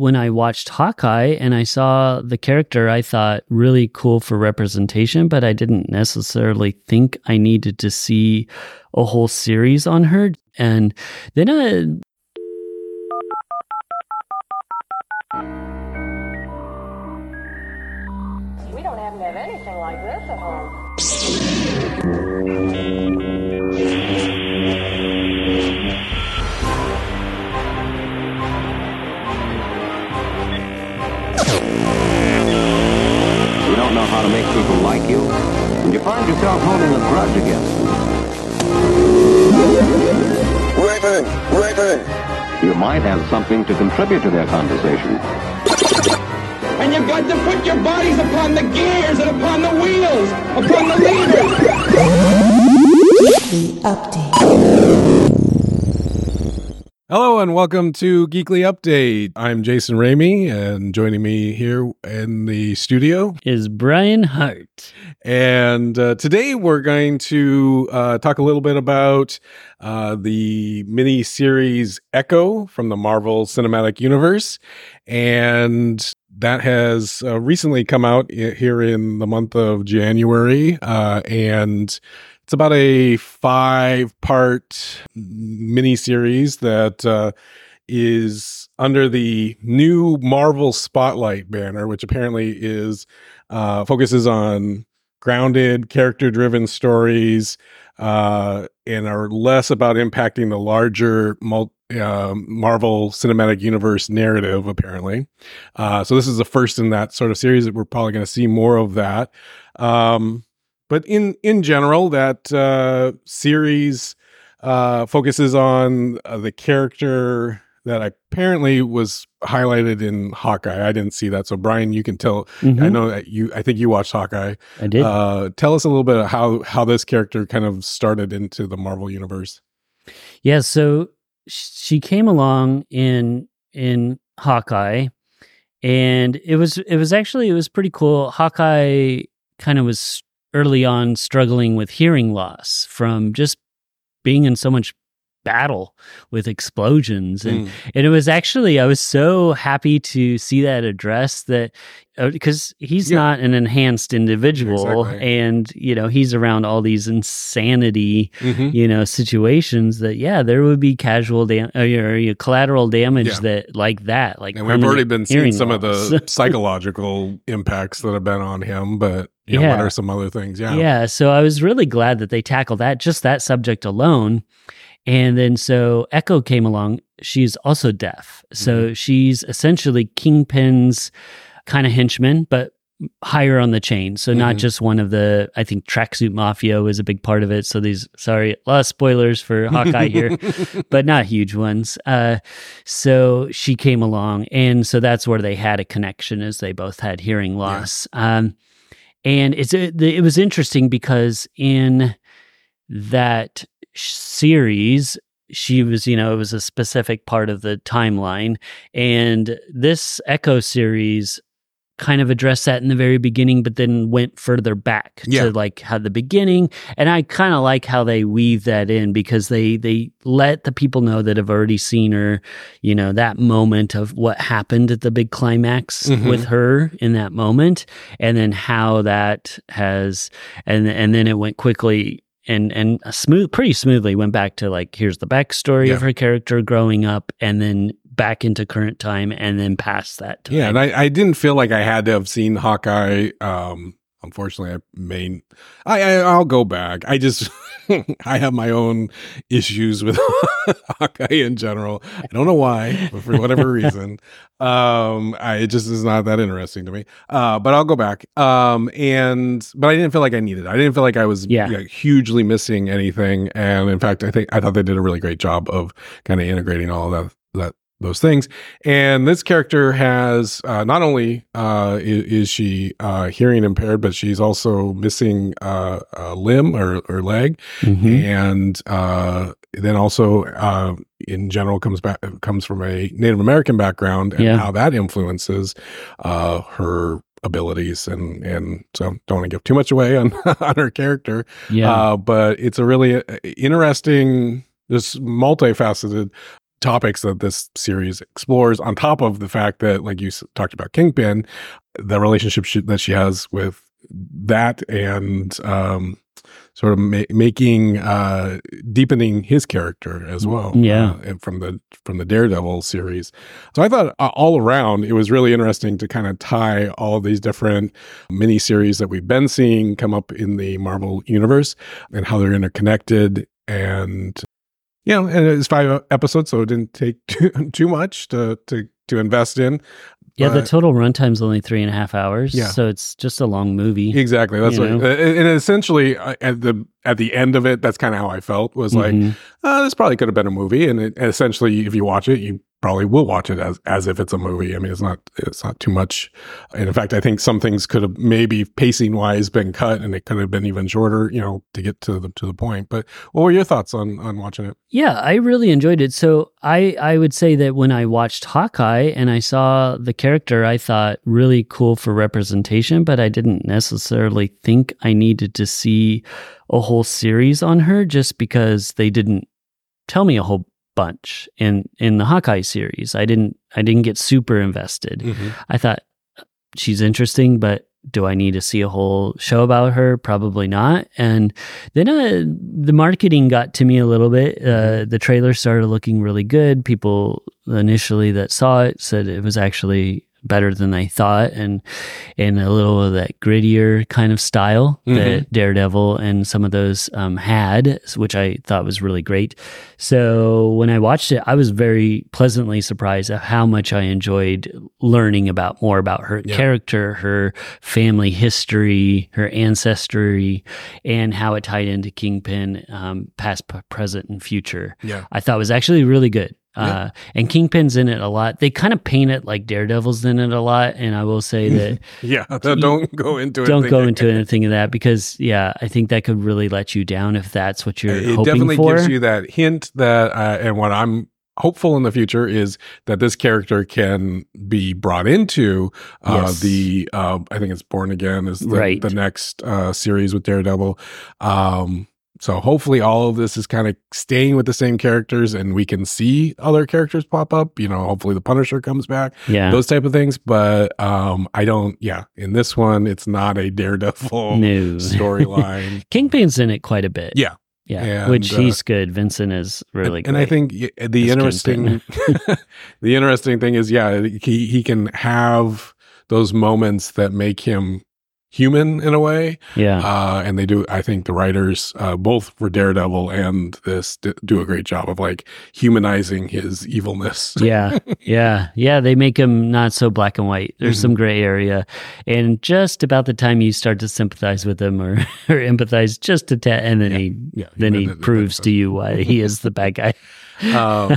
when I watched Hawkeye and I saw the character, I thought really cool for representation, but I didn't necessarily think I needed to see a whole series on her. And then I. We don't happen to have anything like this at home. And you holding a grudge against them. Raven! Raven! You might have something to contribute to their conversation. And you've got to put your bodies upon the gears and upon the wheels, upon the levers. The update. Hello and welcome to Geekly Update. I'm Jason Ramey, and joining me here in the studio. Is Brian Hart. And uh, today we're going to uh, talk a little bit about uh, the mini series Echo from the Marvel Cinematic Universe. And that has uh, recently come out here in the month of January. Uh, and it's about a five part mini series that uh, is under the new Marvel Spotlight banner, which apparently is uh, focuses on grounded, character driven stories uh, and are less about impacting the larger mul- uh, Marvel Cinematic Universe narrative, apparently. Uh, so, this is the first in that sort of series that we're probably going to see more of that. Um, but in in general, that uh, series uh, focuses on uh, the character that apparently was highlighted in Hawkeye. I didn't see that, so Brian, you can tell. I Mhm. know that you. I think you watched Hawkeye. I did. Uh, tell us a little bit of how how this character kind of started into the Marvel universe. Yeah, so she came along in in Hawkeye, and it was it was actually it was pretty cool. Hawkeye kind of was early on struggling with hearing loss from just being in so much battle with explosions and Mm. and it was actually I was so happy to see that address that because he's Yeah. not an enhanced individual Exactly. and you know he's around all these insanity Mhm. you know situations that yeah there would be casual dam- or, or collateral damage Yeah. that like that like And we've already been seeing some of the psychological impacts that have been on him, but you know, what are some other things? Yeah. yeah so i was really glad that they tackled that just that subject alone and then so echo came along she's also deaf so Mm-hmm. she's essentially kingpin's kind of henchman but higher on the chain so not Mhm. just one of the i think tracksuit mafia was a big part of it so these sorry a lot of spoilers for hawkeye here but not huge ones. Uh, so she came along, and so that's where they had a connection, as they both had hearing loss. Um, and it's it, it was interesting because in that series. She was, you know, it was a specific part of the timeline. And this Echo series kind of addressed that in the very beginning, but then went further back Yeah. to like how the beginning. And I kind of like how they weave that in because they they let the people know that have already seen her, you know, that moment of what happened at the big climax Mhm. with her in that moment, and then how that has and and then it went quickly and and smooth pretty smoothly went back to like here's the backstory of her character growing up and then back into current time and then past that time. Yeah, and I, I didn't feel like I had to have seen Hawkeye. Um, unfortunately, I may. I, I I'll go back. I just I have my own issues with Hawkeye in general. I don't know why, but for whatever reason, um, I, it just is not that interesting to me. Uh, but I'll go back. Um, and but I didn't feel like I needed. it. I didn't feel like I was Yeah. you know, hugely missing anything. And in fact, I think I thought they did a really great job of kind of integrating all of that that those things. And this character has uh, not only uh, is, is she uh, hearing impaired, but she's also missing uh, a limb or, or leg, Mhm. and uh, then also uh, in general comes back comes from a Native American background, and Yeah. how that influences uh, her abilities. And and so don't want to give too much away on on her character. Yeah. Uh, but it's a really interesting, this multifaceted topics that this series explores on top of the fact that like you s- talked about kingpin the relationship she, that she has with that and um sort of ma- making uh deepening his character as well Yeah. uh, and from the from the daredevil series so i thought uh, all around it was really interesting to kind of tie all of these different mini series that we've been seeing come up in the marvel universe and how they're interconnected and you know and it's five episodes so it didn't take too, too much to to to invest in Yeah, the But- total runtime's only three and a half hours. Yeah. So it's just a long movie. Exactly. That's what, know? and essentially at the at the end of it, that's kind of how I felt. Was like, Mhm. uh, this probably could have been a movie, and, it, and essentially, if you watch it, you probably will watch it as as if it's a movie. I mean, it's not it's not too much. And in fact, I think some things could have maybe pacing wise been cut, and it could have been even shorter, you know, to get to the to the point. But what were your thoughts on on watching it? Yeah, I really enjoyed it. So I I would say that when I watched Hawkeye and I saw the character, I thought really cool for representation, but I didn't necessarily think I needed to see a whole series on her just because they didn't tell me a whole bunch in in the Hawkeye series. I didn't I didn't get super invested. I thought she's interesting, but do I need to see a whole show about her? Probably not. And then uh, the marketing got to me a little bit. Uh, the trailer started looking really good. People initially that saw it said it was actually better than I thought, and and a little of that grittier kind of style that Daredevil and some of those um, had, which I thought was really great. So when I watched it, I was very pleasantly surprised at how much I enjoyed learning about more about her character, her family history, her ancestry, and how it tied into Kingpin, um, past, present, and future. Yeah. I thought was actually really good. Yeah. Uh, and Kingpin's in it a lot. They kind of paint it like Daredevil's in it a lot. And I will say that Yeah, don't go into don't go into anything of that because, yeah, I think that could really let you down if that's what you're it hoping definitely for. gives you that hint that uh, and what i'm hopeful in the future is that this character can be brought into uh, Yes. the uh, i think it's born again is the, Right. the next uh, series with daredevil um, so hopefully all of this is kind of staying with the same characters and we can see other characters pop up you know hopefully the punisher comes back yeah. those type of things but um, i don't yeah in this one it's not a daredevil no. storyline Kingpin's in it quite a bit. Yeah. Yeah. And, Which uh, he's good. Vincent is really and, good. and I think the interesting, the interesting thing is, yeah, he he can have those moments that make him human in a way. yeah. Uh, and they do, I think the writers, uh, both for Daredevil and this d- do a great job of like humanizing his evilness. yeah, yeah, yeah. They make him not so black and white. There's Mhm. some gray area, and just about the time you start to sympathize with him or, or empathize, just a tad, and then he Yeah. then he proves to you why he is the bad guy. Um,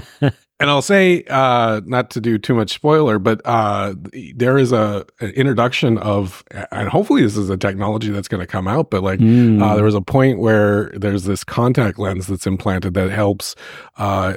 and I'll say, uh, not to do too much spoiler, but uh, there is a an introduction of, and hopefully this is a technology that's going to come out, but like Mm. uh, there was a point where there's this contact lens that's implanted that helps uh,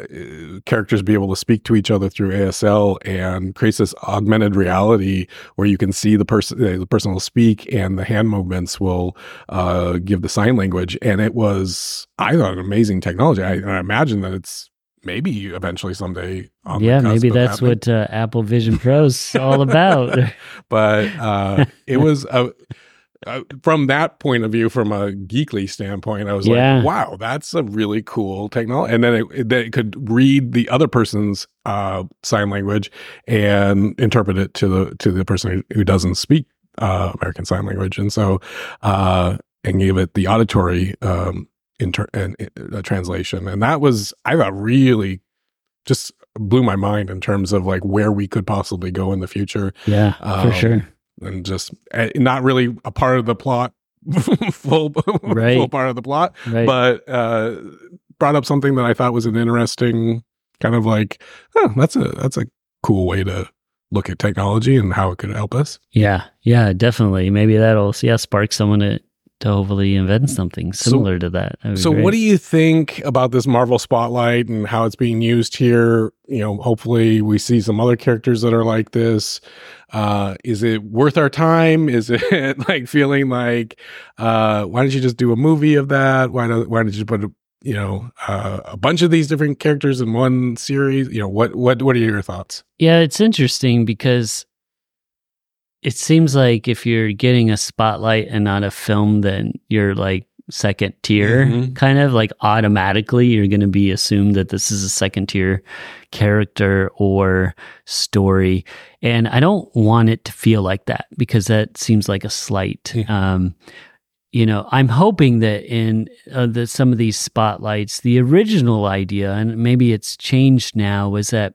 characters be able to speak to each other through ASL and creates this augmented reality where you can see the person, the person will speak and the hand movements will uh, give the sign language. And it was, I thought, an amazing technology. I, I imagine that it's maybe eventually someday. On yeah, maybe that's happening. what uh, Apple Vision Pro's all about. but uh, it was a, uh, from that point of view, from a geekly standpoint, I was Yeah. like, "Wow, that's a really cool technology." And then it, it, then it could read the other person's uh, sign language and interpret it to the to the person who, who doesn't speak uh, American Sign Language, and so uh, and gave it the auditory um, inter- and uh, translation, and that was I thought really just blew my mind in terms of like where we could possibly go in the future yeah, for Um, sure. and just uh, not really a part of the plot full Right. full part of the plot Right. but uh brought up something that i thought was an interesting kind of like oh that's a that's a cool way to look at technology and how it could help us yeah, yeah, definitely. Maybe that'll yeah spark someone to to hopefully invent something So- similar to that. That'd so great. what do you think about this marvel spotlight and how it's being used here you know hopefully we see some other characters that are like this uh is it worth our time is it like feeling like uh why don't you just do a movie of that why don't why don't you put a you know uh, a bunch of these different characters in one series? You know, what what what are your thoughts? Yeah, it's interesting because it seems like if you're getting a spotlight and not a film, then you're like second tier, Mhm. kind of like automatically you're going to be assumed that this is a second tier character or story. And I don't want it to feel like that because that seems like a slight. Yeah. Um, you know, I'm hoping that in uh, the, some of these spotlights, the original idea, and maybe it's changed now, was that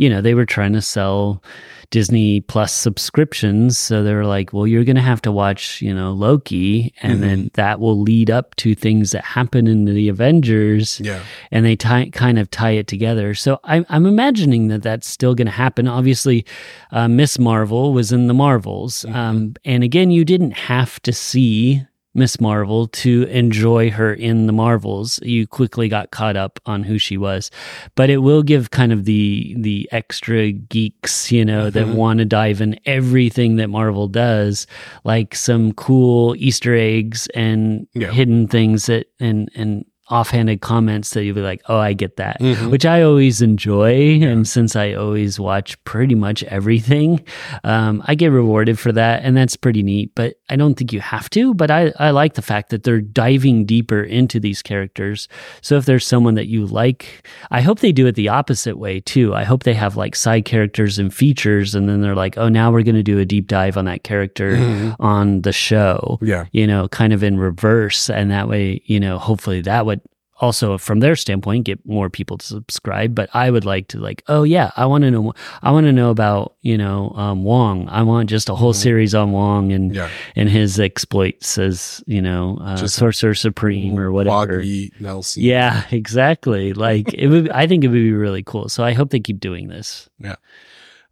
you know they were trying to sell Disney Plus subscriptions, so they were like, "Well, you're going to have to watch, you know, Loki, and then that will lead up to things that happen in the Avengers." Yeah, and they tie, kind of tie it together. So I'm, I'm imagining that that's still going to happen. Obviously, uh, Miss Marvel was in the Marvels. Um, and again, you didn't have to see Miss Marvel to enjoy her in the Marvels. You quickly got caught up on who she was, but it will give kind of the the extra geeks, you know, that mm-hmm. want to dive in everything that Marvel does, like some cool Easter eggs and Yeah. hidden things that and and offhanded comments that you'll be like, oh, I get that, Mhm. which I always enjoy. And since I always watch pretty much everything, um, I get rewarded for that. And that's pretty neat. But I don't think you have to. But I, I like the fact that they're diving deeper into these characters. So if there's someone that you like, I hope they do it the opposite way too. I hope they have like side characters and features. And then they're like, oh, now we're going to do a deep dive on that character on the show yeah, you know, kind of in reverse. And that way, you know, hopefully that would also from their standpoint get more people to subscribe. But I would like to like, oh yeah, I want to know I want to know about, you know, um Wong. I want just a whole series on Wong and Mm-hmm. yeah. and his exploits as, you know, uh, Sorcerer Supreme or whatever. Nelson. Yeah, exactly. Like it would I think it would be really cool. So I hope they keep doing this. Yeah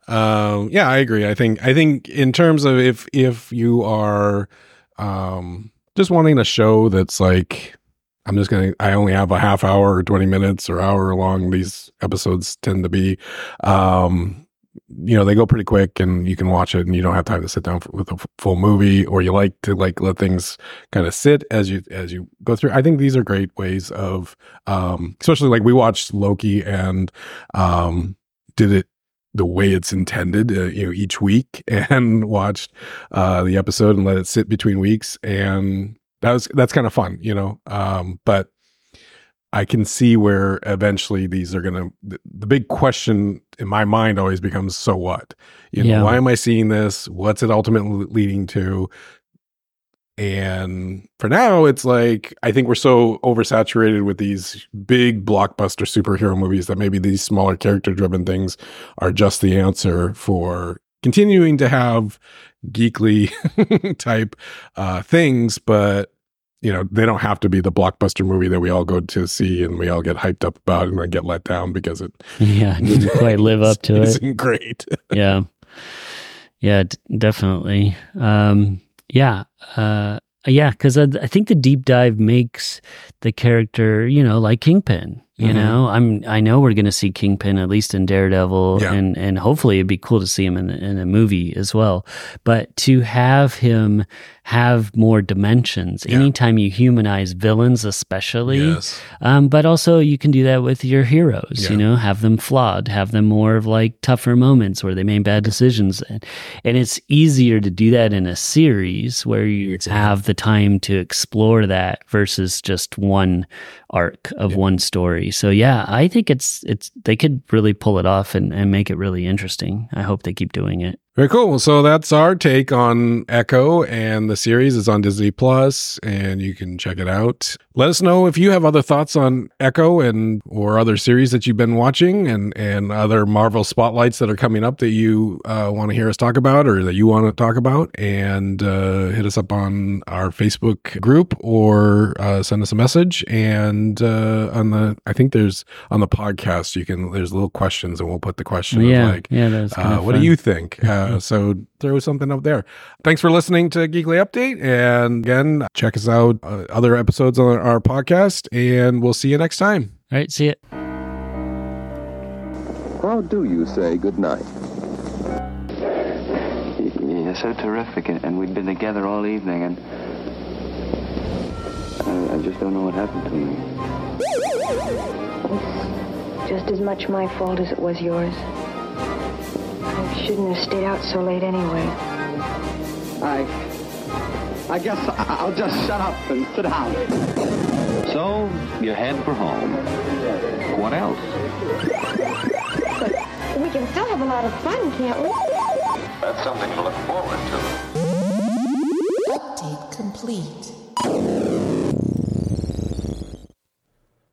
um, yeah, I agree. I think I think in terms of if if you are um just wanting a show that's like I'm just gonna I only have a half hour or 20 minutes or hour long. These episodes tend to be um you know they go pretty quick and you can watch it and you don't have time to sit down for, with a f- full movie or you like to like let things kind of sit as you as you go through. I think these are great ways of um especially like we watched loki and um did it the way it's intended uh, you know each week and watched uh the episode and let it sit between weeks and that was that's kind of fun you know um but I can see where eventually these are going to. The, the big question in my mind always becomes, so what? You know, Yeah. why am I seeing this? What's it ultimately leading to? And for now, it's like I think we're so oversaturated with these big blockbuster superhero movies that maybe these smaller character-driven things are just the answer for continuing to have geekly type uh, things, but you know they don't have to be the blockbuster movie that we all go to see and we all get hyped up about and then get let down because it Yeah, it didn't quite live up to it. isn't great. yeah yeah d- definitely um yeah uh yeah because I, I think the deep dive makes the character you know like kingpin you Mhm. know i'm i know we're gonna see kingpin at least in daredevil Yeah. and and hopefully it'd be cool to see him in, in a movie as well but to have him have more dimensions Yeah. anytime you humanize villains especially yes. um, but also you can do that with your heroes, Yeah. you know, have them flawed, have them more of like tougher moments where they made bad decisions. And, and it's easier to do that in a series where you Exactly. have the time to explore that versus just one arc of one story. So yeah, I think it's, it's, they could really pull it off and, and make it really interesting. I hope they keep doing it. Very cool. So that's our take on Echo, and the series is on Disney Plus, and you can check it out. Let us know if you have other thoughts on Echo and or other series that you've been watching, and and other Marvel spotlights that are coming up that you uh, want to hear us talk about or that you want to talk about. And uh, hit us up on our Facebook group or uh, send us a message. And uh, on the, I think there's on the podcast, you can there's little questions, and we'll put the question. of yeah. like, yeah. That was kind uh, what do you think? Uh, so throw something up there. Thanks for listening to Geekly Update. And again, check us out, uh, other episodes on our podcast, and we'll see you next time. All right. See it. How do you say goodnight? You're so terrific, and, and we've been together all evening, and I, I just don't know what happened to me. It's just as much my fault as it was yours. I shouldn't have stayed out so late anyway. I. I guess I'll just shut up and sit down. So, you head for home. What else? But we can still have a lot of fun, can't we? That's something to look forward to. Update complete.